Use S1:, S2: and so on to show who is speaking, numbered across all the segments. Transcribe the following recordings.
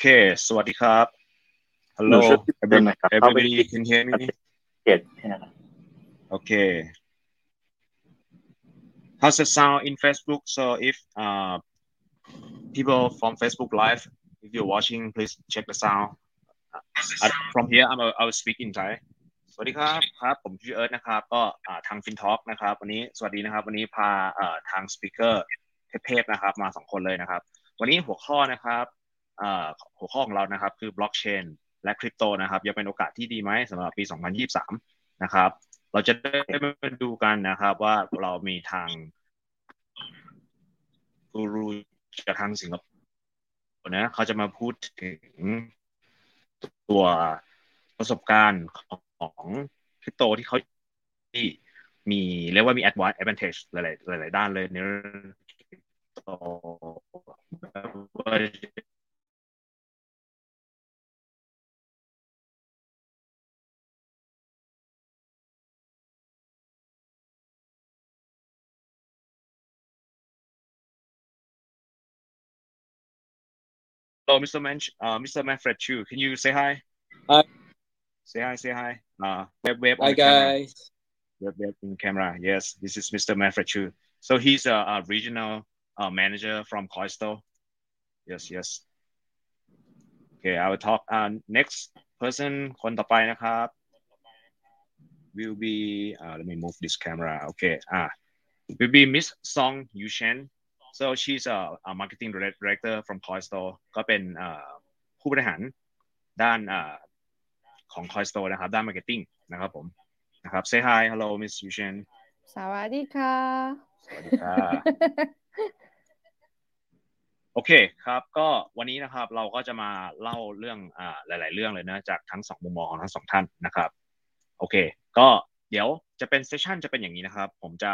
S1: Okay สวัสดีครับ Hello everybody, everybody can hear me
S2: เจ็ดแค่นั้น
S1: Okay How's the sound in Facebook so if uh people from Facebook live if you're watching please check the sound uh, from here I'm a, I will speak in Thai สวัสดีครับครับ ผมชื่อเอิร์ธนะครับ ก็อ่าทางฟินท็อกนะครับ วันนี้สวัสดีนะครับ วันนี้พาเอ่อทางสปีกเกอร์เทพๆนะครับ มาสองคนเลยนะครับ วันนี้หัวข้อนะครับเอ่อ หัวข้อของเรานะครับ คือบล็อกเชนและคริปโตนะครับยังเป็นโอกาสที่ดีไหมสำหรับปี 2023 นะครับ เราจะได้มาดูกันนะครับ ว่าเรามีทางกูรูจากทางสิงคโปร์นะเขาจะมาพูดถึงตัวประสบการณ์ของคริปโตที่เขาที่มีเรียกว่ามี advantage หลายๆหลายๆด้านเลยในเรื่องคริปโต Oh, Hello, Mr. Manch. uh, Mr. Manfred Chu. Can you say hi?
S3: Hi.
S1: Say hi, say hi. Uh, web, web
S3: hi, guys. Camera.
S1: Web, web in camera. Yes, this is Mr. Manfred Chu. So he's a, a regional uh, manager from CoinStore. Yes, yes. Okay, I will talk. Uh, next person, คนต่อไปนะครับ will be, uh, let me move this camera. Okay, ah, uh, will be Miss Song Yushen. So she's a, a marketing director from Toy Store ก็เป็นผู้บริหารด้านของ Toy Store นะครับ ด้าน marketing นะครับผมนะครับ say hi hello Miss Yushen
S4: สวัสดีค่ะ
S1: สวัสดีค่ะ โอเคครับ ก็วันนี้นะครับเราก็จะมาเล่าเรื่องอ่าหลาย ๆ เรื่องเลยนะจากทั้งสองมุมมองของทั้งสองท่านนะครับ โอเค ก็เดี๋ยวจะเป็นเซสชันจะเป็นอย่างนี้นะครับ ผมจะ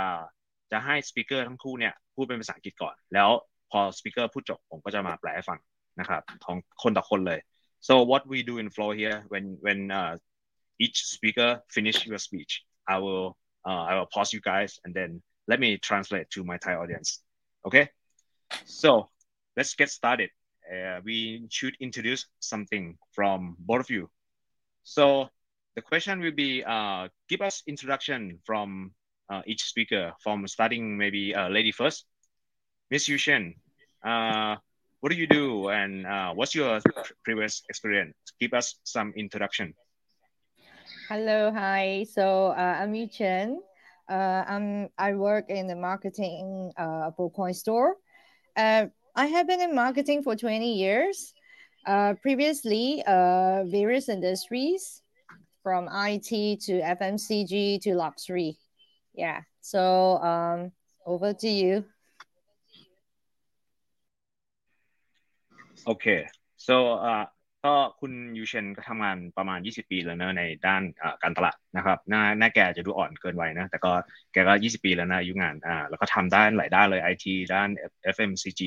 S1: จะให้สปีกเกอร์ทั้งคู่เนี่ยพูดเป็นภาษาอังกฤษก่อน แล้วพอสปีกเกอร์พูดจบผมก็จะมาแปลให้ฟังนะครับของคนต่อคนเลย so what we do in flow here when when uh, each speaker finish your speech I will uh, I will pause you guys and then let me translate to my Thai audience okay so let's get started uh, we should introduce something from both of you so the question will be uh, give us introduction from uh, each speaker from starting maybe uh, lady first. Miss Yushen, uh, what do you do and uh, what's your previous experience? Give us some introduction.
S4: Hello, hi. So uh, I'm Yu Chen. Uh, I'm I work in the marketing uh, for Coin Store. Uh, I have been in marketing for 20 years. Uh, previously, uh, various industries from IT to FMCG to luxury. Yeah. So um, over to you.
S1: Okay. So อ่าก็คุณยูเชนก็ทำงานประมาณ 20 ปีแล้วเนอะในด้านการตลาดนะครับหน้าหน้าแกจะดูอ่อนเกินวัยนะ แต่ก็แกก็ 20 ปีแล้วนะอายุงานอ่าแล้วก็ทำด้านหลายด้านเลย IT ด้าน FMCG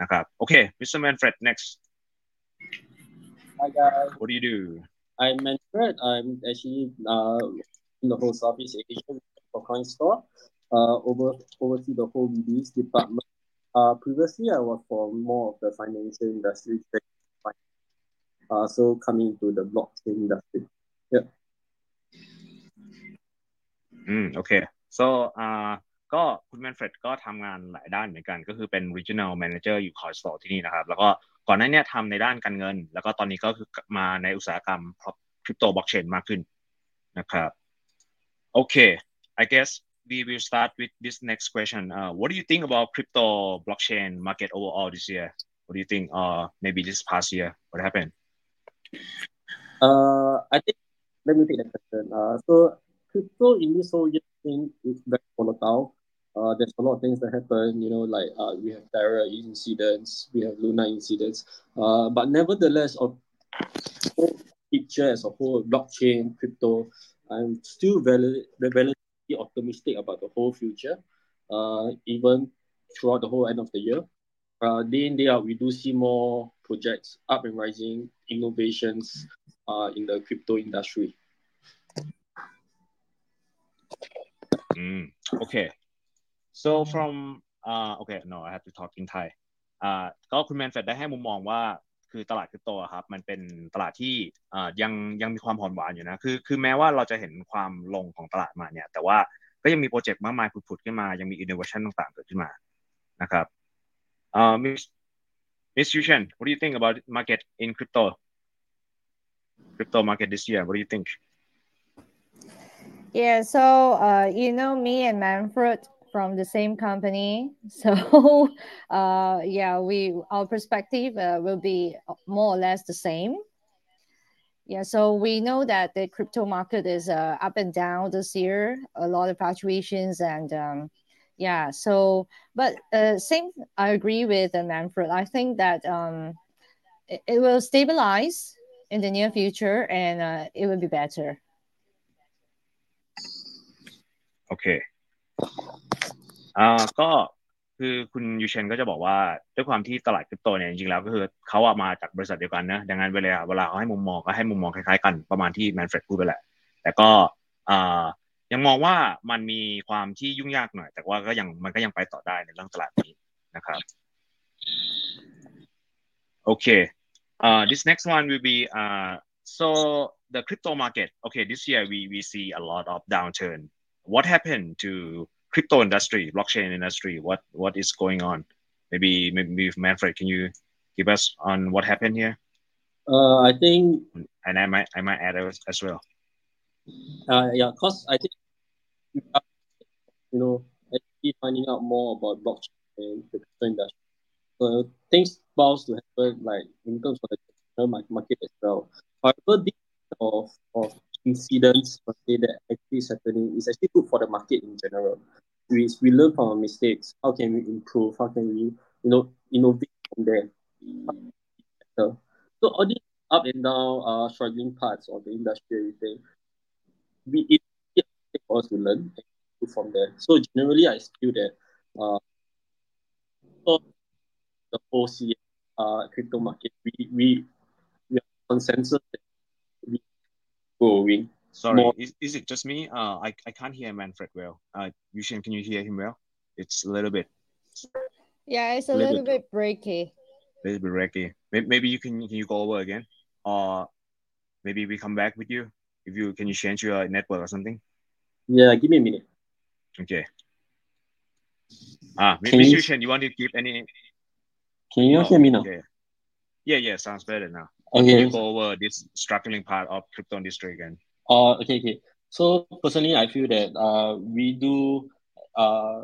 S1: นะครับโอเค Mr. Manfred next
S3: Hi guys.
S1: what do you do
S3: I'm Manfred. I'm actually uh, in the whole Southeast Asia for Coin Store. Uh, over oversee the whole release department. Uh, previously, I was for more of the financial industry. Uh, so coming to the blockchain industry. Yeah.
S1: อืมโอเค so อ่าก็คุณแมนเฟรดก็ทำงานหลายด้านเหมือนกัน ก็คือเป็น regional manager อยู่ Coin Store ที่นี่นะครับ แล้วก็ก่อนหน้านี้ทำในด้านการเงิน แล้วก็ตอนนี้ก็คือมาในอุตสาหกรรมคริปโตบล็อกเชนมากขึ้นนะครับ โอเค I guess we will start with this next question. Uh, what do you think about crypto blockchain market overall this year? What do you think? Uh, maybe this past year, what happened?
S3: Uh, I think let me take the question. Uh, so crypto in this whole year thing is very volatile. Uh, there's a lot of things that happen. You know, like uh, we have Terra incidents, we have Luna incidents. Uh, but nevertheless, of whole picture as a whole, blockchain, crypto, I'm still very, very optimistic about the whole future, uh, even throughout the whole end of the year. Uh, day in, day out, we do see more projects up and rising, innovations uh, in the crypto industry.
S1: Mm, okay. So from uh okay no I have to talk in Thai อ่าก็คุณแมนเฟดได้ให้มุมมองว่า คือตลาดคริปโตครับมันเป็นตลาดที่ยังยังมีความหอนหวานอยู่นะคือคือแม้ว่าเราจะเห็นความลงของตลาดมาเนี่ย แต่ว่าก็ยังมีโปรเจกต์มากมายผุดๆขึ้นมา ยังมีอินโนเวชันต่างๆเกิดขึ้นมานะครับเอ่อ Miss Miss Yushan what do you think about market in crypto crypto market this year what do you think
S4: yeah so uh, you know me and Manfred from the same company. So, uh, yeah, we our perspective uh, will be more or less the same. Yeah, so we know that the crypto market is uh, up and down this year, a lot of fluctuations, and um, yeah, so but uh, same, I agree with uh, Manfred. I think that um, it, it will stabilize in the near future, and uh, it will be better.
S1: Okay. อ่าก็คือคุณยูเชนก็จะบอกว่าด้วยความที่ตลาดคริปโตเนี่ยจริงๆแล้วก็คือเขาอะมาจากบริษัทเดียวกันนะดังนั้นเวลาเวลาเขาให้มุมมองก็ให้มุมมองคล้ายๆกันประมาณที่แมนเฟรดพูดไปแหละแต่ก็อ่ายังมองว่ามันมีความที่ยุ่งยากหน่อย แต่ว่าก็ยังมันก็ยังไปต่อได้ในเรื่องตลาดนี้นะครับโอเค uh this next one will be uh so the crypto market okay this year we we see a lot of downturn what happened to crypto industry, blockchain industry, what what is going on? Maybe maybe Manfred, can you give us on what happened here?
S3: Uh, I think,
S1: and I might I might add as, as well.
S3: Uh, yeah, cause I think you know actually finding out more about blockchain and the crypto industry. So things bound to happen like in terms of the crypto market as well. However, this of of incidents per se that actually is happening is actually good for the market in general. We, we learn from our mistakes. How can we improve? How can we, you know, innovate from there? So, so all these up and down uh, struggling parts of the industry, everything, we it, it for us to learn from there. So generally, I feel that uh, the whole uh, crypto market, we, we, we have consensus that going.
S1: Sorry, more... is, is it just me? Uh, I, I can't hear Manfred well. Uh, Yushin, can you hear him well? It's a little bit.
S4: Yeah, it's a, a little, little, bit, breaky.
S1: A little bit breaky. Maybe you can can you go over again, or maybe we come back with you. If you can you change your network or something?
S3: Yeah, give me a minute.
S1: Okay. Ah, maybe you... Yushin, you want to give any?
S3: Can you oh, hear me now?
S1: Okay. Yeah, yeah, sounds better now.
S3: Okay.
S1: Go over this struggling part of crypto industry again.
S3: Uh, okay, okay. So personally, I feel that uh, we do uh,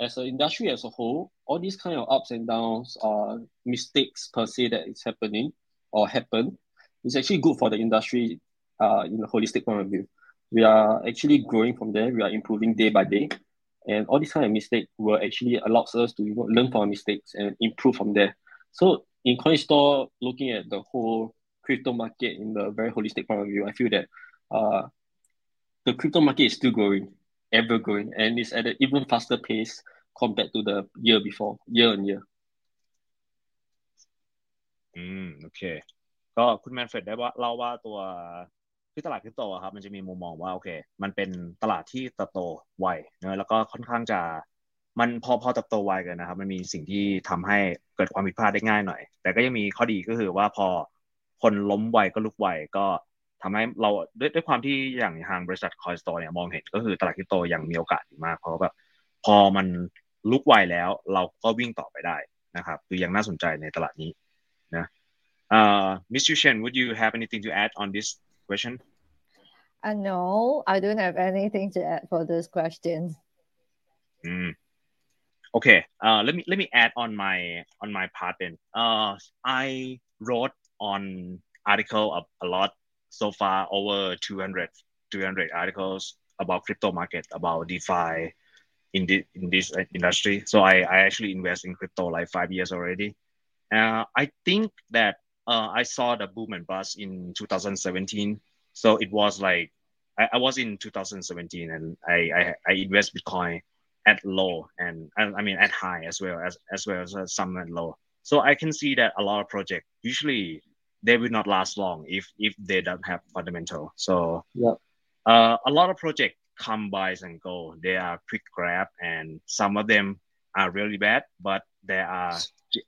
S3: as an industry as a whole, all these kind of ups and downs, uh, mistakes per se that is happening or happen, is actually good for the industry uh, in a holistic point of view. We are actually growing from there. We are improving day by day. And all these kind of mistakes will actually allows us to you know, learn from our mistakes and improve from there. So in CoinStore, looking at the whole crypto market in the very holistic point of view, I feel that uh, the crypto market is still growing, ever growing, and it's at an even faster pace compared to the year before, year on year.
S1: อืมโอเค ก็คุณแมนเฟดได้ว่าเล่าว่าตัวที่ตลาดคริปโตครับ มันจะมีมุมมองว่าโอเค มันเป็นตลาดที่เติบโตไวเนอะแล้วก็ค่อนข้างจะ มันพอพอเติบโตไวกันนะครับ มันมีสิ่งที่ทำให้เกิดความผิดพลาดได้ง่ายหน่อย แต่ก็ยังมีข้อดีก็คือว่าพอคนล้มไวก็ลุกไวก็ทำให้เราด้วยด้วยความที่อย่างทางบริษัทคอยสโตร์เนี่ยมองเห็นก็คือตลาดคริปโตยังมีโอกาสมาก เพราะแบบพอมันลุกไวแล้ว เราก็วิ่งต่อไปได้นะครับคือยังน่าสนใจในตลาดนี้นะ uh Miss Yu Shen would you have anything to add on this question
S4: uh, no I don't have anything to add for this question
S1: mm. Okay uh let me let me add on my on my part then. Uh i wrote on article a, a lot so far over 200 200 articles about crypto market about defi in the in this industry. So i i actually invest in crypto like five years already. Uh, i think that uh, i saw the boom and bust in 2017 so it was like I, I was in 2017 and I, I i invest bitcoin at low and I mean at high as well as as well as some at low. So I can see that a lot of projects usually they will not last long if if they don't have fundamental. So
S3: yeah,
S1: uh, a lot of projects come by and go. They are quick grab and some of them are really bad, but there are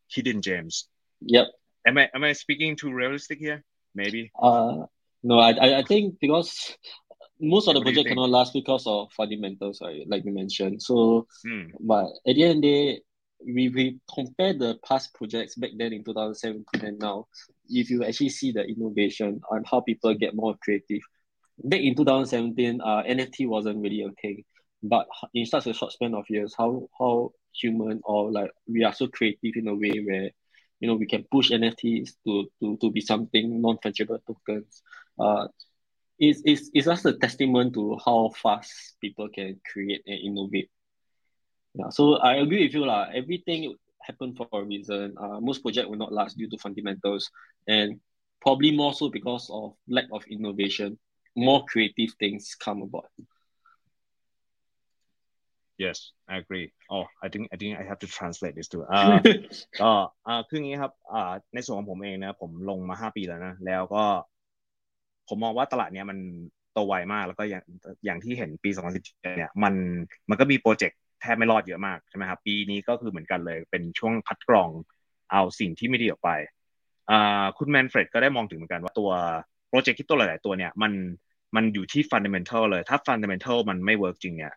S1: hidden gems.
S3: Yep.
S1: am I am I speaking too realistic here? Maybe.
S3: Uh, no, I, I think because most of the
S1: What do you
S3: project cannot last because of fundamentals, right? Like you mentioned. So,
S1: Hmm.
S3: but at the end of the day, we we compare the past projects back then in 2017 and now. If you actually see the innovation on how people get more creative, back in 2017, uh, NFT wasn't really a thing. But in such a short span of years, how how human or like we are so creative in a way where you know we can push NFTs to to, to be something non-fungible tokens. Uh, it's, it's, it's just a testament to how fast people can create and innovate. Yeah, so I agree with you lah. Everything happened for a reason. Uh, most projects will not last due to fundamentals, and probably more so because of lack of innovation. More creative things come about.
S1: Yes I agree oh I think I think I have to translate this too อ่า ก็อ่าคืออย่างนี้ครับอ่าในส่วนของผมเองนะผมลงมาห้าปีแล้วนะแล้วก็ ผมมองว่าตลาดเนี้ยมันโตไวมากแล้วก็อย่างอย่างที่เห็นปี 2017 เนี่ยมันมันก็มีโปรเจกต์แทบไม่รอดเยอะมากใช่ไหมครับปีนี้ก็คือเหมือนกันเลยเป็นช่วงคัดกรองเอาสิ่งที่ไม่ดีออกไปคุณแมนเฟรดก็ได้มองถึงเหมือนกันว่าตัวโปรเจกต์ที่ตัวหลาย ๆ ตัวเนี่ยมันมันอยู่ที่ฟันเดเมนทัลเลย ถ้าฟันเดเมนทัลมันไม่เวิร์กจริงเนี่ย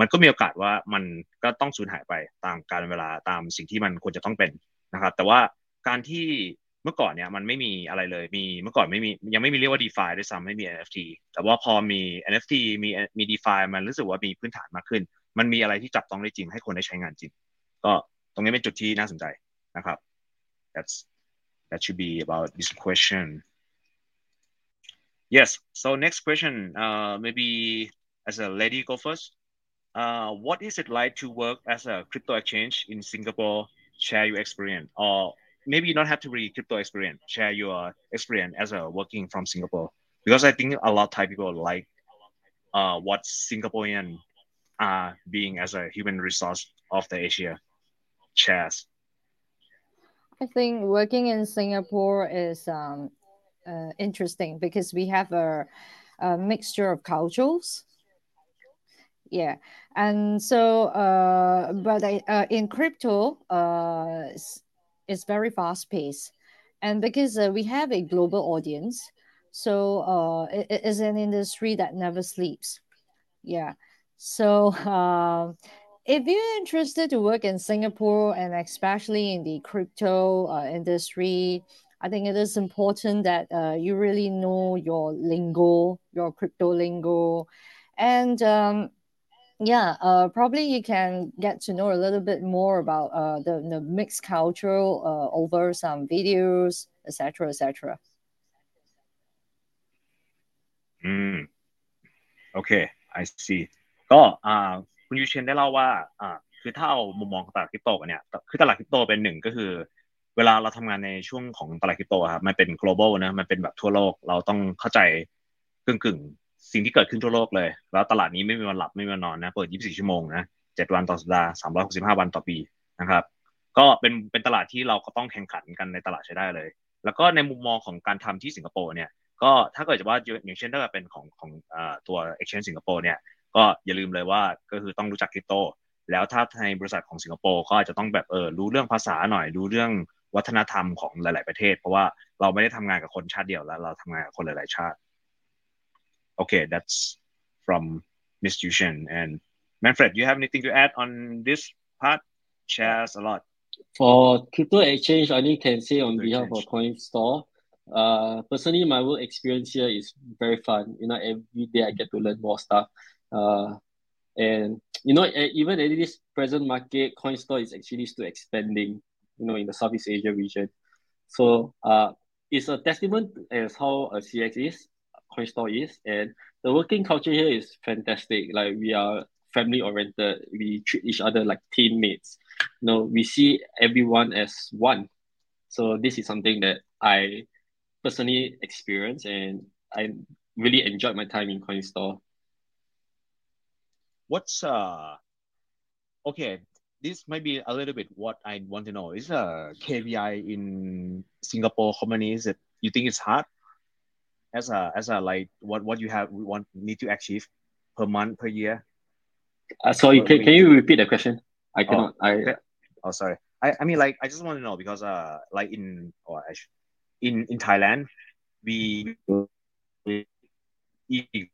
S1: มันก็มีโอกาสว่ามันก็ต้องสูญหายไปตามการเวลาตามสิ่งที่มันควรจะต้องเป็นนะครับแต่ว่าการที่ เมื่อก่อนเนี่ยมันไม่มีอะไรเลย มีเมื่อก่อนไม่มียังไม่มีเรียกว่า DeFi ด้วยซ้ำไม่มี NFT แต่ว่าพอมี NFT มีมี DeFi มันรู้สึกว่ามีพื้นฐานมากขึ้น มันมีอะไรที่จับต้องได้จริงให้คนได้ใช้งานจริง ก็ตรงนี้เป็นจุดที่น่าสนใจนะครับ that's that should be about this question yes so next question uh maybe as a lady go first uh, what is it like to work as a crypto exchange in Singapore? Share your experience, or maybe you don't have to be crypto experience. Share your experience as a working from Singapore, because I think a lot of Thai people like uh, what Singaporean are being as a human resource of the Asia shares.
S4: I think working in Singapore is um, uh, interesting because we have a, a mixture of cultures. Yeah, and so uh, but I, uh, in crypto, uh, it's, very fast paced, and because uh, we have a global audience, so uh, it, it is an industry that never sleeps. Yeah, so um, if you're interested to work in Singapore and especially in the crypto uh, industry, I think it is important that uh, you really know your lingo, your crypto lingo, and um, yeah, uh, probably you can get to know a little bit more about uh, the, the mixed culture uh, over some videos, etc., etc.
S1: อืมโอเค I see ก็อ่าคุณยูเชนได้เล่าว่าอ่าคือถ้าเอามุมมองของตลาดคริปโตกันเนี่ยคือตลาดคริปโตเป็นหนึ่งก็คือ เวลาเราทำงานในช่วงของตลาดคริปโตครับมันเป็น global นะมันเป็นแบบทั่วโลกเราต้องเข้าใจกึ่งกึ่ง สิ่งที่เกิดขึ้นทั่วโลกเลย แล้วตลาดนี้ไม่มีวันหลับไม่มีวันนอนนะเปิด 24 ชั่วโมงนะ7วันต่อสัปดาห์ 365 วันต่อปีนะครับ ก็เป็นเป็นตลาดที่เราก็ต้องแข่งขันกันในตลาดใช้ได้เลย แล้วก็ในมุมมองของการทำที่สิงคโปร์เนี่ยก็ถ้าเกิดจะว่าอย่างเช่นถ้าเกิดเป็นของของตัว exchange สิงคโปร์เนี่ยก็อย่าลืมเลยว่าก็คือต้องรู้จักคริปโต แล้วถ้าในบริษัทของสิงคโปร์ก็อาจจะต้องแบบเออรู้เรื่องภาษาหน่อยรู้เรื่องวัฒนธรรมของหลาย ๆประเทศ เพราะว่าเราไม่ได้ทำงานกับคนชาติเดียวแล้วเราทำงานกับคนหลาย ๆ ชาติ okay, that's from Miss Yushin. And Manfred, do you have anything to add on this part? Shares a lot.
S3: For crypto exchange, I only can say on
S1: crypto
S3: behalf exchange. of Coin Store. Uh, personally, my work experience here is very fun. You know, every day I get to learn more stuff. Uh, and you know, even at this present market, Coin Store is actually still expanding. You know, in the Southeast Asia region. So, uh, it's a testament as how a CX is CoinStore is, and the working culture here is fantastic. Like we are family oriented. We treat each other like teammates you know, we see everyone as one. So this is something that I personally experienced and I really enjoyed my time in CoinStore.
S1: what's uh okay this might be a little bit what I want to know is a KPI in Singapore how many is it you think it's hard as a as a like what what you have we want need to achieve per month per year
S3: Uh, sorry, can, can you repeat the question? I cannot. I
S1: oh sorry I, I mean, like, I just want to know because, uh, like in, or in in Thailand, we, we eat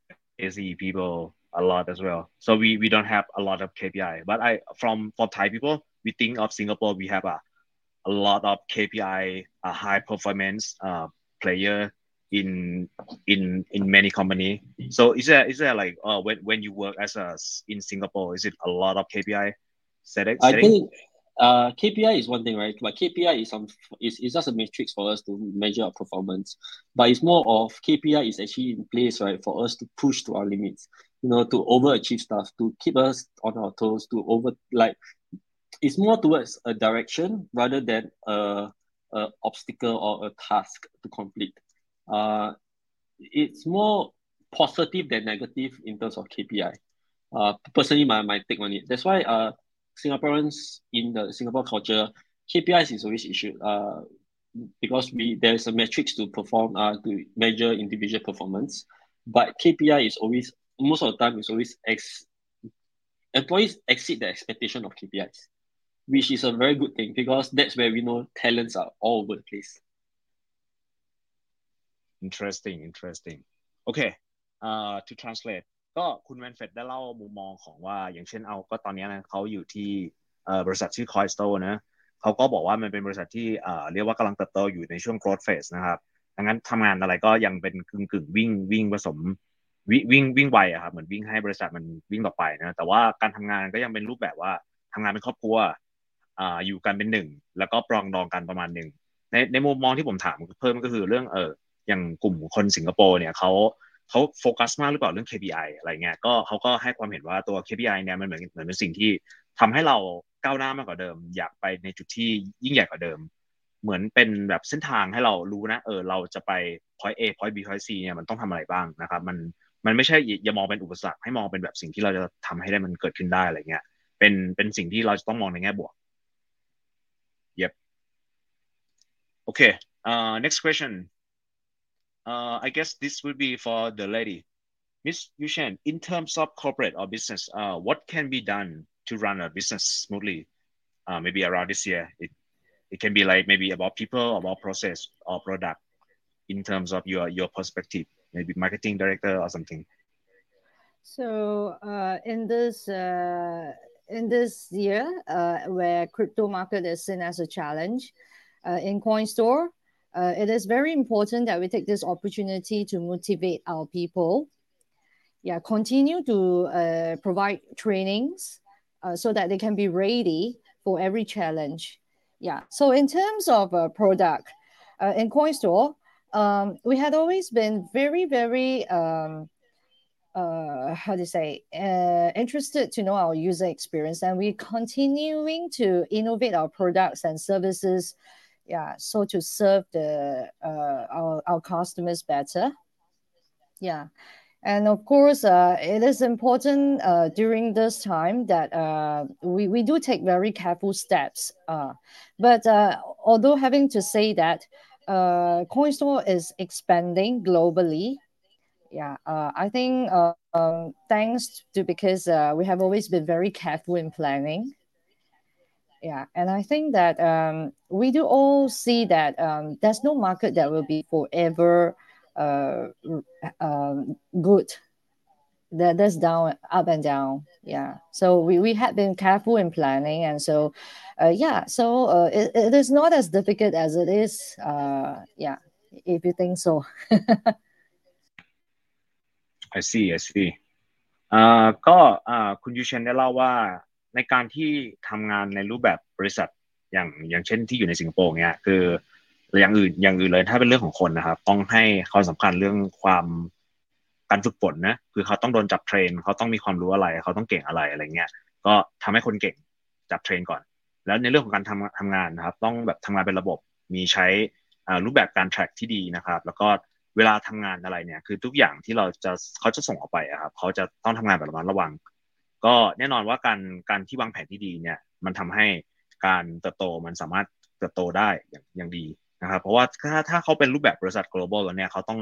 S1: people a lot as well. So we we don't have a lot of KPI. But I from for Thai people, we think of Singapore, we have a a lot of KPI, a high performance uh, player in in in many company. So is there is there like uh, when when you work as a in Singapore, is it a lot of KPI setting?
S3: I think uh, KPI is one thing, right? But KPI is some is, is just a matrix for us to measure our performance. But it's more of KPI is actually in place, right, for us to push to our limits. You know, to overachieve stuff, to keep us on our toes, to over like it's more towards a direction rather than a, a obstacle or a task to complete. Uh, it's more positive than negative in terms of KPI. Uh, personally, my, my take on it. That's why uh, Singaporeans in the Singapore culture, KPIs is always issued uh, because we there's a metrics to perform uh, to measure individual performance, but KPI is always most of the time is always ex employees exceed the expectation of KPIs, which is a very good thing because that's where we know talents are all over the place.
S1: Interesting interesting okay to translate ก็คุณแวนเฟดได้เล่ามุมมองของว่าอย่างเช่นเอาก็ตอนนี้นะเขาอยู่ที่บริษัทชื่อคอยสโตนะเขาก็บอกว่ามันเป็นบริษัทที่เรียกว่ากำลังเติบโตอยู่ในช่วง growth phase นะครับดังนั้นทำงานอะไรก็ยังเป็นกึ่งกึ่งวิ่งวิ่งผสมวิ่งวิ่งวิ่งไวอะครับเหมือนวิ่งให้บริษัทมันวิ่งต่อไปนะแต่ว่าการทำงานก็ยังเป็นรูปแบบว่าทำงานเป็นครอบครัวอ่าอยู่กันเป็นหนึ่งแล้วก็ปรองดองกันประมาณหนึ่งในในมุมมองที่ผมถามเพิ่มก็คือเรื่องเออ อย่างกลุ่มคนสิงคโปร์เนี่ยเขาเขาโฟกัสมากหรือเปล่าเรื่อง KPI อะไรเงี้ยก็เขาก็ให้ความเห็นว่าตัว KPI เนี่ยมันเหมือนเหมือนเป็นสิ่งที่ทำให้เราก้าวหน้ามากกว่าเดิม อยากไปในจุดที่ยิ่งใหญ่กว่าเดิม เหมือนเป็นแบบเส้นทางให้เรารู้นะเออเราจะไป point A point B point C เนี่ยมันต้องทำอะไรบ้างนะครับมันมันไม่ใช่อย่ามองเป็นอุปสรรคให้มองเป็นแบบสิ่งที่เราจะทำให้ได้มันเกิดขึ้นได้อะไรเงี้ยเป็นเป็นสิ่งที่เราจะต้องมองในแง่บวก yep okay uh next question uh, I guess this would be for the lady. Miss Yushan, in terms of corporate or business, uh, what can be done to run a business smoothly? Uh, maybe around this year, it it can be like maybe about people, about process or product, in terms of your your perspective, maybe marketing director or something.
S4: So uh, in this uh, in this year, uh, where crypto market is seen as a challenge, uh, in CoinStore, uh, it is very important that we take this opportunity to motivate our people. Yeah, continue to uh, provide trainings uh, so that they can be ready for every challenge. Yeah, so in terms of a product uh, in CoinStore, um, we had always been very, very um, uh, how to say uh, interested to know our user experience and we're continuing to innovate our products and services yeah so to serve the uh, our, our customers better. Yeah. And of course uh, it is important uh, during this time that uh, we, we do take very careful steps uh, but uh, although having to say that uh, coinstore is expanding globally. Yeah i think um, thanks to because we have always been very careful in planning yeah and i think that um, we do all see that um, there's no market that will be forever uh, um, good that that's down up and down yeah so we, we had been careful in planning and so uh, yeah so uh, it, it is not as difficult as it is uh, yeah if you think so
S1: I see I see อ่าก็อ่าคุณยูเชนได้เล่าว่า ในการที่ทำงานในรูปแบบบริษัทอย่างอย่างเช่นที่อยู่ในสิงคโปร์เนี่ยคืออย่างอื่นอย่างอื่นเลยถ้าเป็นเรื่องของคนนะครับ ต้องให้ความสำคัญเรื่องความการฝึกฝนนะคือเขาต้องโดนจับเทรนเขาต้องมีความรู้อะไร เขาต้องเก่งอะไรอะไรเงี้ยก็ทำให้คนเก่งจับเทรนก่อน แล้วในเรื่องของการทำทำงานนะครับ ต้องแบบทำงานเป็นระบบมีใช้รูปแบบการ track ที่ดีนะครับ แล้วก็เวลาทำงานอะไรเนี่ย คือทุกอย่างที่เราจะเขาจะส่งออกไปครับเขาจะต้องทำงานแบบระมัดระวัง ก็แน่นอนว่าการการที่วางแผนที่ดีเนี่ย มันทำให้การเติบโตมันสามารถเติบโตได้อย่างอย่างดีนะครับ เพราะว่าถ้าถ้าเขาเป็นรูปแบบบริษัท global แล้วเนี่ยเขาต้อง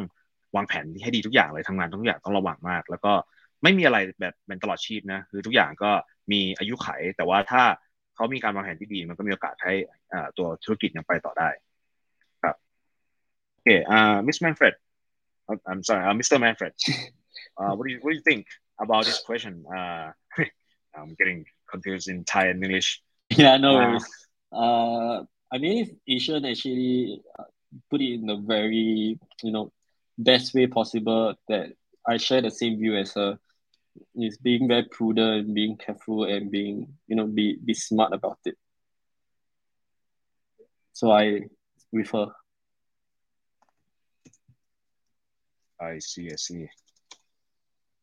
S1: วางแผนให้ดีทุกอย่างเลยทำงานทุกอย่างต้องระวังมาก แล้วก็ไม่มีอะไรแบบเป็นตลอดชีพนะคือทุกอย่างก็มีอายุไข แต่ว่าถ้าเขามีการวางแผนที่ดี มันก็มีโอกาสให้ตัวธุรกิจยังไปต่อได้ครับโอเคอ่ามิสแมนเฟรด I'm sorry uh, Mr. Manfred uh, what do you what do you think about this question. Uh, I'm getting confused in Thai and English.
S3: Yeah no worries. Uh, I mean if Asian actually put it in a very you know best way possible that I share the same view as her is being very prudent, and being careful, and being you know be be smart about it. So I refer.
S1: I see I see.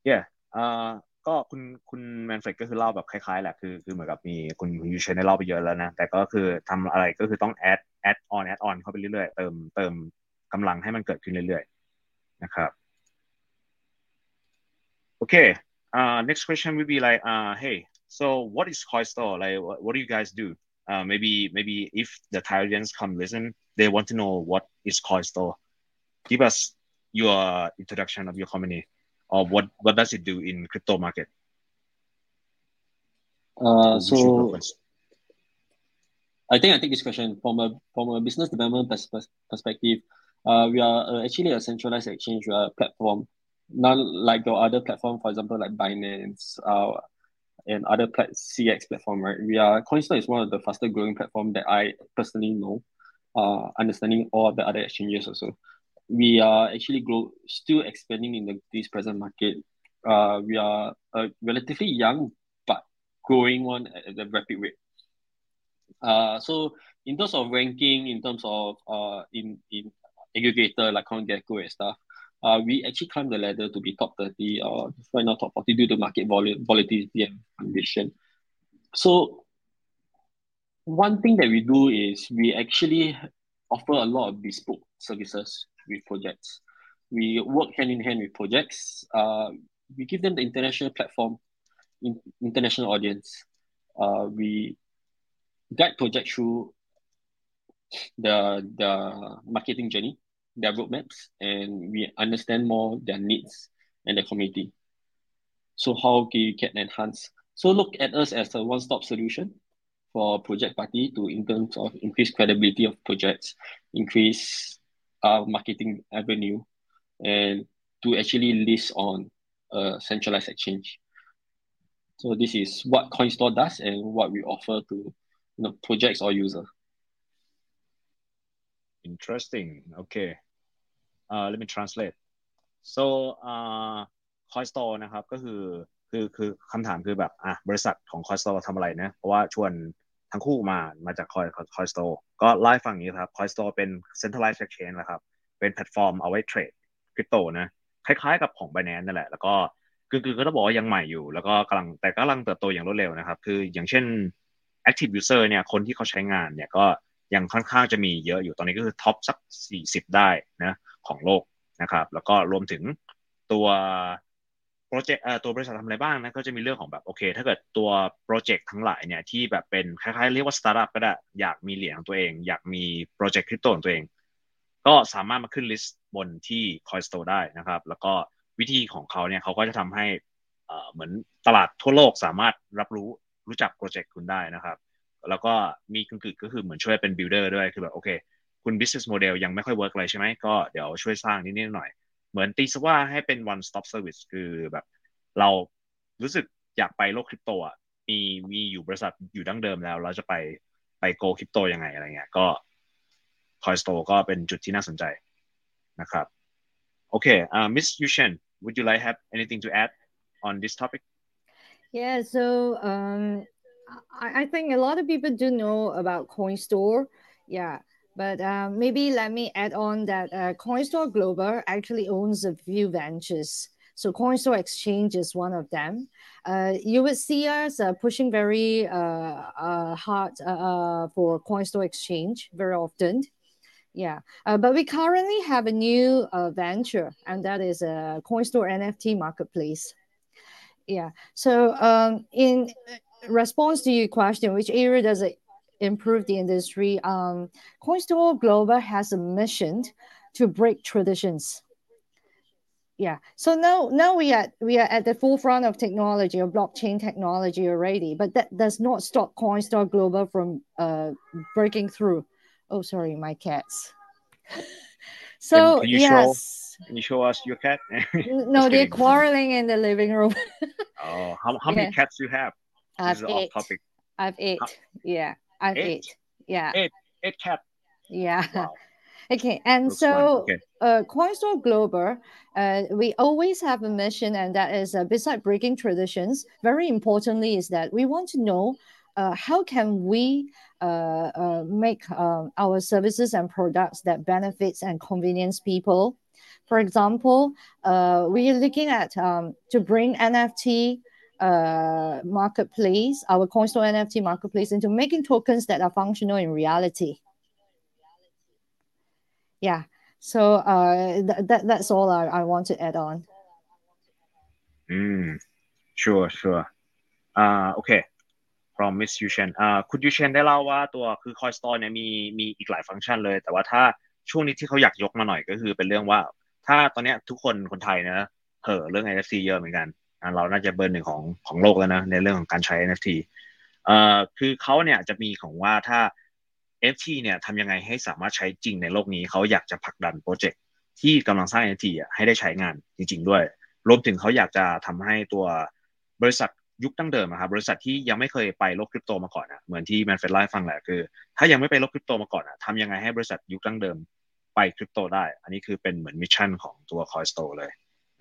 S1: Yeah อ่าก็คุณคุณแมนเฟกก็คือเล่าแบบคล้ายๆแหละคือคือเหมือนกับมีคุณคุณยูเชนได้เล่าไปเยอะแล้วนะ แต่ก็คือทำอะไรก็คือต้องแอดแอดออนแอดออนเข้าไปเรื่อยๆ เติมเติมกำลังให้มันเกิดขึ้นเรื่อยๆ นะครับ โอเค uh, next question would be like, uh, hey, so what is Koi Store? Like, what, what do you guys do? Uh, maybe maybe if the Thailands come listen, they want to know what is Koi Store. Give us your introduction of your company, or what what does it do in crypto market?
S3: Uh, so I think I take this question from a from a business development pers- perspective. Uh, we are uh, actually a centralized exchange uh, platform not like your other platform, for example, like Binance uh, and other plat- CX platform, right? We are Coinstore is one of the faster growing platform that I personally know, uh, understanding all of the other exchanges also. We are actually grow still expanding in the this present market. Uh, we are a relatively young but growing one at a rapid rate. Uh, so in terms of ranking, in terms of uh, in in aggregator like CoinGecko and stuff, uh, we actually climbed the ladder to be top 30 or uh, right now top 40 due to market vol- volatility and condition. So one thing that we do is we actually offer a lot of bespoke services with projects. We work hand in hand with projects. Uh, we give them the international platform, in, international audience. Uh, we guide project through the the marketing journey their roadmaps and we understand more their needs and their community. So how can we can enhance? So look at us as a one-stop solution for project party to in terms of increase credibility of projects, increase our marketing avenue, and to actually list on a centralized exchange. So this is what CoinStore does and what we offer to you know, projects or users.
S1: Interesting. Okay. Uh, let me translate. So uh, CoinStore นะครับก็คือคือคือคำถามคือแบบอ่ะบริษัทของ CoinStore ทำอะไรนะเพราะว่าชวน ทั้งคู่มามาจาก Coin CoinStore ก็ไล่ฟังนี้ครับ CoinStore เป็น centralized exchange นะครับ เป็นแพลตฟอร์มเอาไว้เทรดคริปโตนะคล้ายๆ กับของ Binance นั่นแหละ แล้วก็คือคือก็ต้องบอกว่ายังใหม่อยู่ แล้วก็กำลังแต่กำลังเติบโตอย่างรวดเร็วนะครับ คืออย่างเช่น active user เนี่ยคนที่เขาใช้งานเนี่ยก็ยังค่อนข้างจะมีเยอะอยู่ตอนนี้ก็คือท็อปสัก 40 ได้นะของโลกนะครับ แล้วก็รวมถึงตัว โปรเจกต์ตัวบริษัททำอะไรบ้างนะก็จะมีเรื่องของแบบโอเค ถ้าเกิดตัวโปรเจกต์ทั้งหลายเนี่ยที่แบบเป็นคล้ายๆเรียกว่าสตาร์ทอัพก็ได้อยากมีเหรียญของตัวเอง อยากมีโปรเจกต์คริปโตของตัวเอง ก็สามารถมาขึ้นลิสต์บนที่ CoinStore ได้นะครับ แล้วก็วิธีของเขาเนี่ยเขาก็จะทำให้เหมือนตลาดทั่วโลกสามารถรับรู้รู้จักโปรเจกต์คุณได้นะครับ แล้วก็มีกึ่งๆก็คือเหมือนช่วยเป็นบิลดเออร์ด้วยคือแบบโอเค คุณ business model ยังไม่ค่อยเวิร์กเลยใช่ไหมก็เดี๋ยวช่วยสร้างนิดๆหน่อย เหมือนตีซะว่าให้เป็น one stop service คือแบบเรารู้สึกอยากไปโลกคริปโตอะมีมีอยู่บริษัทอยู่ดั้งเดิมแล้ว เราจะไปไปโกคริปโตยังไงอะไรเงี้ยก็ Coin Store ก็เป็นจุดที่น่าสนใจนะครับโอเคอ่า Miss Yushen would you like have anything to add on this topic
S4: yeah so um I, I think a lot of people do know about CoinStore. Yeah. But uh, maybe let me add on that uh, CoinStore Global actually owns a few ventures. So CoinStore Exchange is one of them. Uh, you would see us uh, pushing very uh, uh, hard for CoinStore Exchange very often. Yeah, but we currently have a new venture, and that is a CoinStore NFT marketplace. Yeah. So um, in response to your question, which area does it improve the industry? Um, CoinStore Global has a mission to break traditions. yeah so now now we are we are at the forefront of technology of blockchain technology already but that does not stop coinstore global from uh breaking through. Oh sorry my cats. So
S1: can you
S4: yes.
S1: show, can you show us your cat?
S4: No they're quarreling in the living room.
S1: Oh how, how many
S4: Yeah.
S1: cats you have?
S4: I've
S1: this is off
S4: eight.
S1: topic.
S4: I've eight yeah
S1: Eight?
S4: eight yeah
S1: Eight. eight cat
S4: yeah
S1: wow
S4: okay and
S1: looks
S4: so
S1: okay
S4: uh, Coinstore Global, uh, we always have a mission, and that is uh, beside breaking traditions. Very importantly, is that we want to know uh, how can we uh, uh, make um, our services and products that benefits and convenience people. For example, uh, we are looking at um, to bring NFT uh, marketplace, our Coinstar NFT marketplace, into making tokens that are functional in reality. Yeah. So uh, th- that that's all I, I want to add on.
S1: อืม sure sure อ่าโอเค from Miss Yushen อ่าคุณยูเชนได้เล่าว่าตัวคือ Coin Store เนี่ยมีมีอีกหลายฟังก์ชันเลย แต่ว่าถ้าช่วงนี้ที่เขาอยากยกมาหน่อยก็คือเป็นเรื่องว่า ถ้าตอนนี้ทุกคนคนไทยนะเห่อเรื่อง NFT เยอะเหมือนกัน เราน่าจะเบอร์หนึ่งของของโลกแล้วนะในเรื่องของการใช้ NFT เอ่อคือเขาเนี่ยจะมีของว่าถ้า NFT เนี่ยทำยังไงให้สามารถใช้จริงในโลกนี้เขาอยากจะผลักดันโปรเจกต์ที่กำลังสร้าง NFT อะให้ได้ใช้งานจริง ๆ ด้วย รวมถึงเขาอยากจะทำให้ตัวบริษัทยุคตั้งเดิมอะครับบริษัทที่ยังไม่เคยไปโลกคริปโตมาก่อนอะเหมือนที่แมนเฟดไล่าให้ฟังแหละคือ ถ้ายังไม่ไปโลกคริปโตมาก่อนอะทำยังไงให้บริษัทยุคตั้งเดิมไปคริปโตได้ อันนี้คือเป็นเหมือนมิชชั่นของตัว Coinstore เลย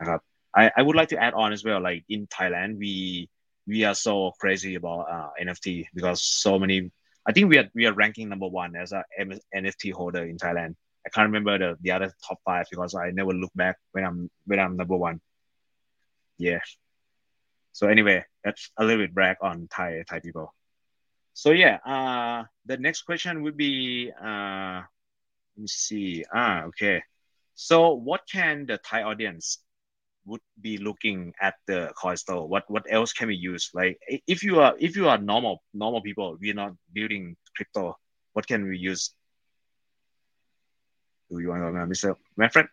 S1: นะครับ I I would like to add on as well like in Thailand we we are so crazy about uh, NFT because so many I think we are we are ranking number one as a NFT holder in Thailand. I can't remember the the other top five because I never look back when I'm when I'm number one. Yeah. So anyway that's a little bit brag on Thai Thai people. So yeah uh the next question would be uh let me see. Ah okay. So what can the Thai audience would be looking at the coin store what what else can we use? Like if you are if you are normal normal people we're not building crypto what can we use? Do you want to go mr manfred?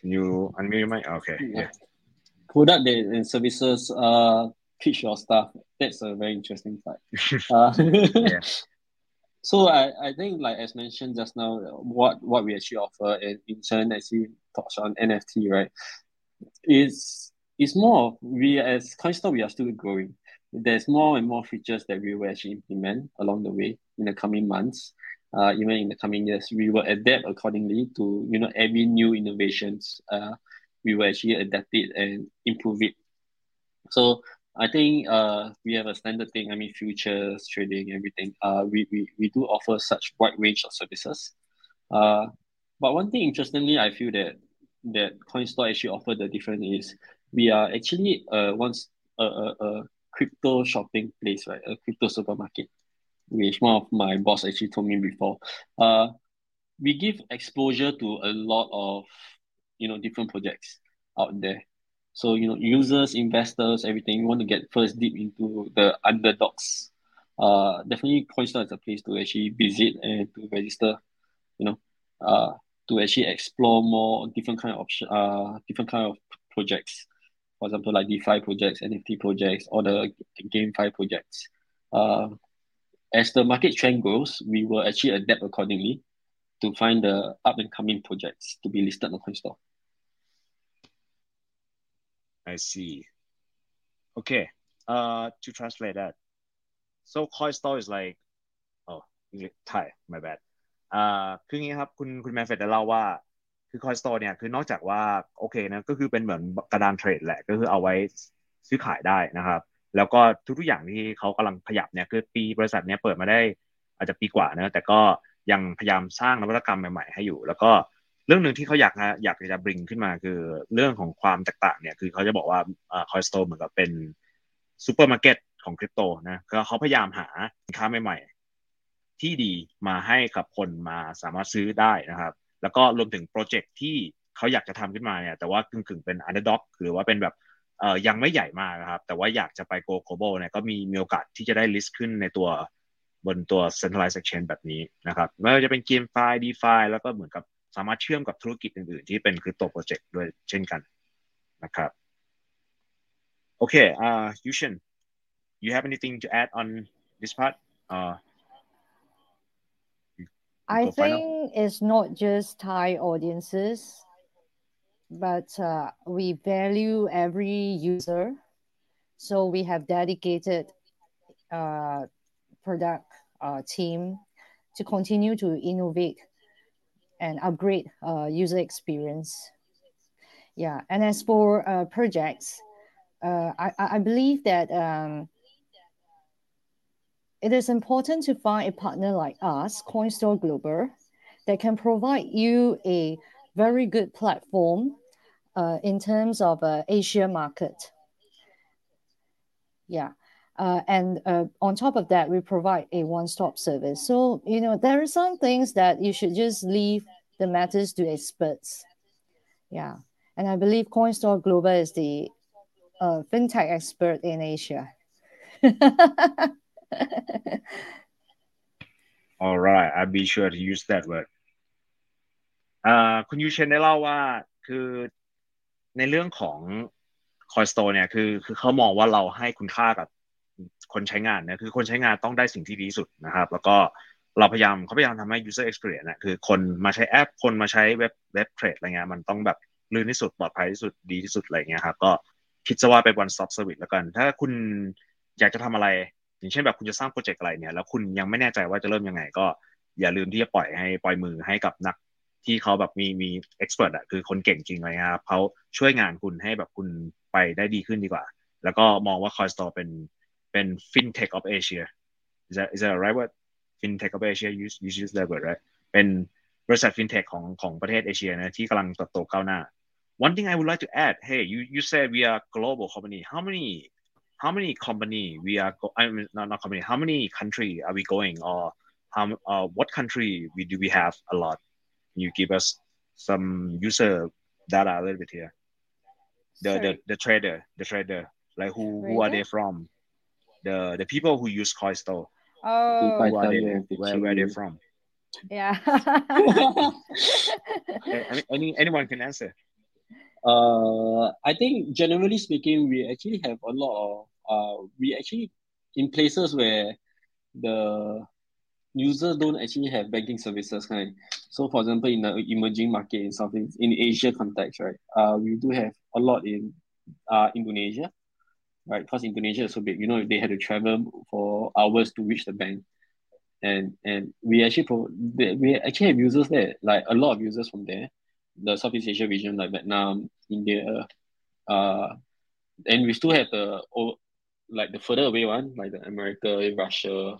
S1: Can you unmute your mic? Okay. Yeah.
S3: Product and and services, uh, pitch your stuff. That's a very interesting part. Uh,
S1: Yeah.
S3: So I, I think like as mentioned just now, what what we actually offer and in turn actually touch on NFT, right? Is is more of we as Coinstore we are still growing. There's more and more features that we will actually implement along the way in the coming months. Uh, even in the coming years, we will adapt accordingly to you know every new innovations. Uh, we will actually adapt it and improve it. So I think uh we have a standard thing. I mean, futures trading, everything. Uh, we we, we do offer such wide range of services. Uh, but one thing interestingly, I feel that that CoinStore actually offer the different is we are actually uh once a, a, a crypto shopping place, right? A crypto supermarket, which one of my boss actually told me before. Uh, we give exposure to a lot of you know different projects out there. So you know, users, investors, everything. We want to get first deep into the underdogs. Uh, definitely, CoinStore is a place to actually visit and to register. You know, uh, to actually explore more different kind of option, uh, different kind of projects. For example, like DeFi projects, NFT projects, or the GameFi projects. Uh, as the market trend grows, we will actually adapt accordingly to find the up and coming projects to be listed on CoinStore.
S1: I see. Okay. Uh, to translate that, so coin store is like, oh, English Thai, my bad. อ่าคืองี้ครับคุณคุณแมนเฟดได้เล่าว่า คือคอยสโตร์เนี่ยคือนอกจากว่าโอเคนะก็คือเป็นเหมือนกระดานเทรดแหละก็คือเอาไว้ซื้อขายได้นะครับ แล้วก็ทุกๆอย่างที่เขากำลังขยับเนี่ยคือปีบริษัทเนี่ยเปิดมาได้อาจจะปีกว่านะแต่ก็ยังพยายามสร้างนวัตกรรมใหม่ๆให้อยู่ แล้วก็ เรื่องหนึ่งที่เขาอยากนะอยากจะบริงขึ้นมาคือเรื่องของความแตกต่างเนี่ยคือเขาจะบอกว่าคอยสโตเหมือนกับเป็นซูเปอร์มาร์เก็ตของคริปโตนะก็เขาพยายามหาสินค้าใหม่ๆ ที่ดีมาให้กับคนมาสามารถซื้อได้นะครับ แล้วก็รวมถึงโปรเจกต์ที่เขาอยากจะทำขึ้นมาเนี่ยแต่ว่ากึ่งๆเป็น underdog หรือว่าเป็นแบบเอ่อยังไม่ใหญ่มากนะครับ แต่ว่าอยากจะไป go global เนี่ยก็มีมีโอกาสที่จะได้ list ขึ้นในตัวบนตัว centralized exchange แบบนี้นะครับไม่ว่าจะเป็น GameFi DeFi แล้วก็เหมือนกับ สามารถเชื่อมกับธุรกิจอื่นๆ ที่เป็นคริปโตโปรเจกต์ด้วยเช่นกันนะครับโอเคอ่า Yushin you have anything to add on this part uh
S4: I think it's not just Thai audiences, but uh, we value every user. So we have dedicated uh, product uh, team to continue to innovate and upgrade uh, user experience. Yeah, and as for uh, projects, uh, I, I believe that um, it is important to find a partner like us, Coinstore Global, that can provide you a very good platform uh, in terms of uh, Asia market. Yeah. Uh, and uh, on top of that, we provide a one-stop service. So, you know, there are some things that you should just leave the matters to experts. Yeah. And I believe Coinstore Global is the uh, fintech expert in Asia.
S1: All right I'll be sure to use that word อ่าคุณยูเชนได้เล่าว่าคือในเรื่องของคอยสโตเนี่ยคือคือเขามองว่าเราให้คุณค่ากับ คนใช้งานเนี่ยคือคนใช้งานต้องได้สิ่งที่ดีที่สุดนะครับ แล้วก็เราพยายามเขาพยายามทำให้ user experience นะคือคนมาใช้แอป คนมาใช้เว็บเว็บเทรดอะไรเงี้ยมันต้องแบบลื่นที่สุดปลอดภัยที่สุดดีที่สุดอะไรเงี้ยครับก็คิดซะว่าเป็น one stop service แล้วกัน ถ้าคุณอยากจะทำอะไร อย่างเช่นแบบคุณจะสร้างโปรเจกต์อะไรเนี่ยแล้วคุณยังไม่แน่ใจว่าจะเริ่มยังไง ก็อย่าลืมที่จะปล่อยให้ปล่อยมือให้กับนักที่เขาแบบมีมีเอ็กซ์เพรสอะคือคนเก่งจริงเลยครับเขาช่วยงานคุณให้แบบคุณไปได้ดีขึ้นดีกว่า แล้วก็มองว่า Coinstore เป็น เป็น fintech of Asia is that is that right word fintech of Asia use use use that word right เป็นบริษัท fintech ของของประเทศเอเชียนะที่กำลังเติบโตก้าวหน้า one thing I would like to add hey you you said we are global company how many how many company we are go- I mean not, not company how many country are we going or how uh, what country we do we have a lot Can you give us some user data a little bit here the the, the trader the trader like who who are they from The the people who use Coinstore
S4: oh.
S1: who are they where where they? from.
S4: Yeah.
S1: Any, any anyone can answer.
S3: Uh, I think generally speaking, we actually have a lot of uh, we actually in places where the users don't actually have banking services kind. So for example, in the emerging market in Southeast in Asia context, right? Uh, we do have a lot in uh Indonesia, right? Because Indonesia is so big, you know, they had to travel for hours to reach the bank. And and we actually pro- we actually have users there, like a lot of users from there the Southeast Asia region like Vietnam, India, uh, and we still have the oh, like the further away one, like the America, Russia.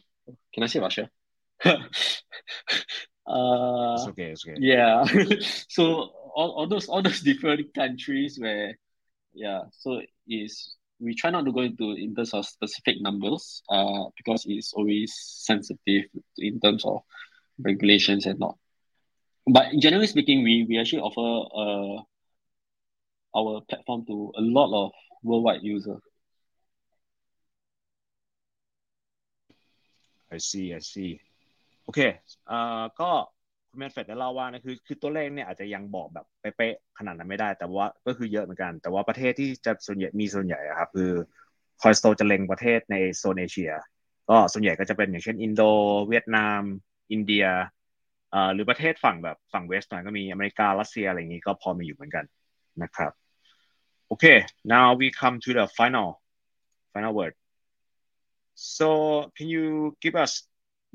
S3: Can I say Russia? uh,
S1: it's okay, it's okay.
S3: Yeah. so all, all those all those different countries where yeah, so is we try not to go into in terms of specific numbers, uh, because it's always sensitive in terms of regulations and not but generally speaking, we, we actually offer uh, our platform to a lot of worldwide users.
S1: I see I see โอเคเอ่อก็ คุณแมนเฟดได้เล่าว่านะคือคือตัวเลขเนี่ยอาจจะยังบอกแบบเป๊ะๆขนาดนั้นไม่ได้ แต่ว่าก็คือเยอะเหมือนกัน แต่ว่าประเทศที่จะส่วนใหญ่มีส่วนใหญ่ครับคือคอยสโตจะเล็งประเทศในโซนเอเชีย ก็ส่วนใหญ่ก็จะเป็นอย่างเช่น อินโด เวียดนาม อินเดียอ่าหรือประเทศฝั่งแบบฝั่งเวสต์หน่อยก็มีอเมริการัสเซียอะไรอย่างนี้ก็พอมีอยู่เหมือนกันนะครับโอเค now we come to the final final word so can you give us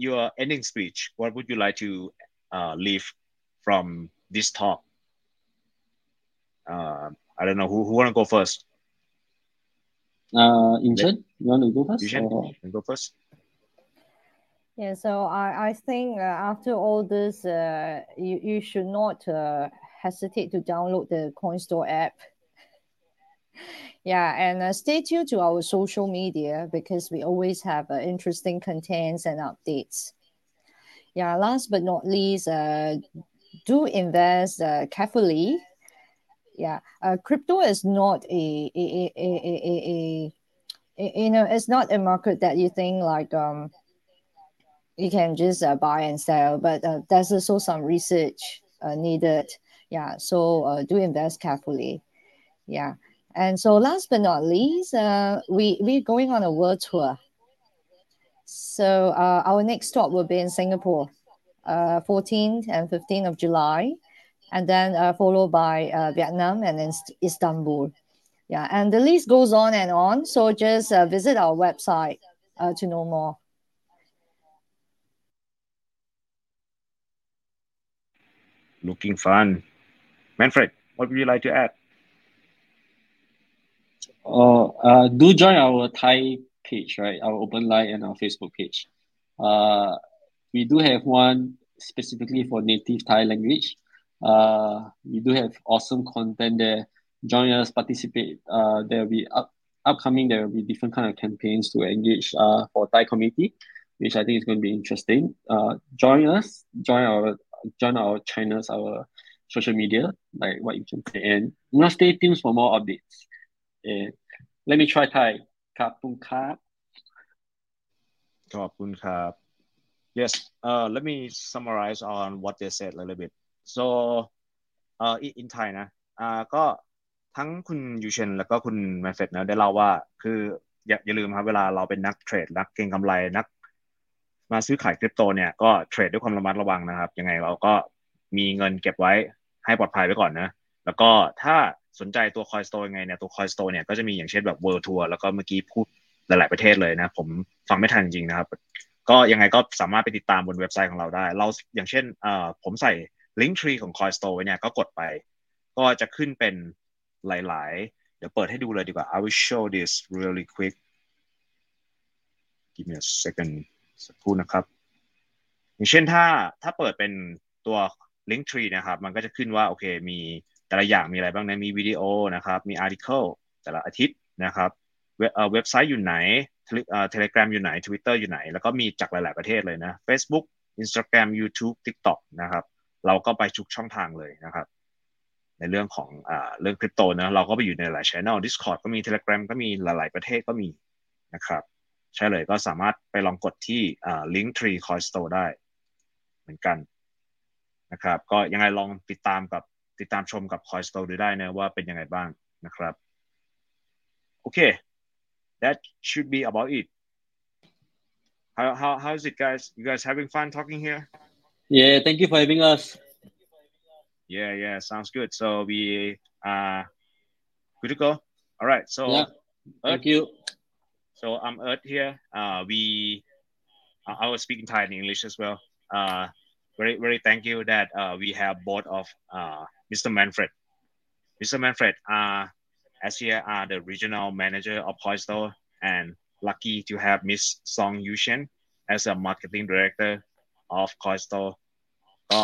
S1: your ending speech what would you like to uh, leave from this talk uh, I don't know who who want to go first
S3: uh Yushen, you want to go first
S1: you can go first
S4: yeah, so I, I think uh, after all this, uh, you, you should not uh, hesitate to download the CoinStore app. yeah, and uh, stay tuned to our social media because we always have uh, interesting contents and updates. Yeah, last but not least, uh, do invest uh, carefully. Yeah, uh, crypto is not a, a, a, a, a, a, you know, it's not a market that you think like um you can just uh, buy and sell, but uh, there's also some research uh, needed. Yeah, so uh, do invest carefully. Yeah, and so last but not least, uh, we we're going on a world tour. So uh, our next stop will be in Singapore, uh, 14th and 15th of July, and then uh, followed by uh, Vietnam and then Istanbul. Yeah, and the list goes on and on. So just uh, visit our website uh, to know more.
S1: Looking fun. Manfred, what would you like to add?
S3: Uh, uh, do join our Thai page, right? Our open line and our Facebook page. Uh, we do have one specifically for native Thai language. Uh, we do have awesome content there. Join us, participate. Uh, there will be up, upcoming. There will be different kind of campaigns to engage uh, for Thai community, which I think is going to be interesting. Uh, join us. Join our join our channels, our social media, like what you can say, and you know, stay tuned for more updates. And let me try Thai. ขอบคุณครับ
S1: ขอบคุณครับ yes uh let me summarize on what they said a little bit so uh in Thai นะอ่าก็ทั้งคุณยูเชนแล้วก็คุณแมนเฟตนะได้เล่าว่า คืออย่าอย่าลืมครับเวลาเราเป็นนักเทรดนักเก็งกำไรนัก มาซื้อขายคริปโตเนี่ยก็เทรดด้วยความระมัดระวังนะครับ ยังไงเราก็มีเงินเก็บไว้ให้ปลอดภัยไว้ก่อนนะ แล้วก็ถ้า สนใจตัวคอยสโตยังไงเนี่ยตัวคอยสโตเนี่ยก็จะมีอย่างเช่นแบบเวิร์ทัวร์แล้วก็เมื่อกี้พูดหลาย ๆ ประเทศเลยนะ ผมฟังไม่ทันจริงนะครับ ก็ยังไงก็สามารถไปติดตามบนเว็บไซต์ของเราได้ เราอย่างเช่นเอ่อผมใส่ลิงก์ทรีของ c o i n s t o r e ไว้เนี่ยก็กดไป ก็จะขึ้นเป็นหลาย ๆ เดี๋ยวเปิดให้ดูเลยดีกว่า I will show this really quick give me a second สักครู่นะครับ อย่างเช่นถ้าถ้าเปิดเป็นตัว link tree นะครับ มันก็จะขึ้นว่าโอเคมี แต่ละอย่างมีอะไรบ้างนะมีวิดีโอนะครับ มีอาร์ติเคิลแต่ละอาทิตย์นะครับเว็บไซต์อยู่ไหนเทเลกราฟอยู่ไหน Twitter อยู่ไหน แล้วก็มีจากหลาย ๆ ประเทศเลยนะ Facebook Instagram YouTube TikTok นะครับ เราก็ไปทุกช่องทางเลยนะครับ ในเรื่องของอ่าเรื่องคริปโตนะเราก็ไปอยู่ในหลายช่อง Discord ก็มี Telegram ก็มีหลาย ๆ ประเทศก็มีนะครับ ใช่เลยก็สามารถไปลองกดที่อ่า Link Tree Coin Store ได้ เหมือนกันนะครับ ก็ยังไงลองติดตามกับ ติดตามชมกับ Coin Store ดูได้นะว่าเป็นยังไงบ้างนะครับโอเค that should be about it how how how is it guys you guys having fun talking here
S3: yeah thank you for having us
S1: yeah yeah sounds good so we uh good to go all right so
S3: yeah. thank you
S1: so I'm Earth here uh we I was speaking Thai and English as well uh very very thank you that uh we have both of uh Mr. Manfred. Mr. Manfred, uh, as here are the regional manager of Coinstore and lucky to have Miss Song Yushen as a marketing director of Coinstore ก็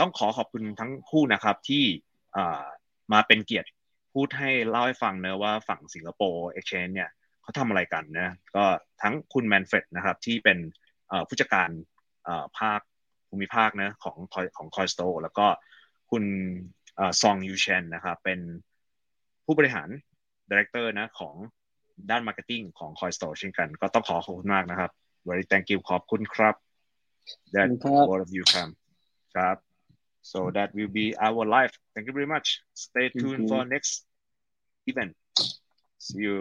S1: ต้องขอขอบคุณทั้งคู่นะครับที่มาเป็นเกียรติพูดให้เล่าให้ฟังเนะว่าฝั่งสิงคโปร์ Exchange เนี่ยเขาทำอะไรกันนะก็ทั้งคุณแมนเฟรดนะครับที่เป็นผู้จัดการภาคภูมิภาคนะของของคอยสโตแล้วก็คุณ ซองยูเชนนะครับเป็นผู้บริหารดีเรคเตอร์นะของด้านมาร์เก็ตติ้งของ Coin Store เช่นกัน ก็ต้องขอขอบคุณมากนะครับ very thank you ขอบคุณครับ that all of you come ครับ so that will be our life thank you very much stay tuned for next event see you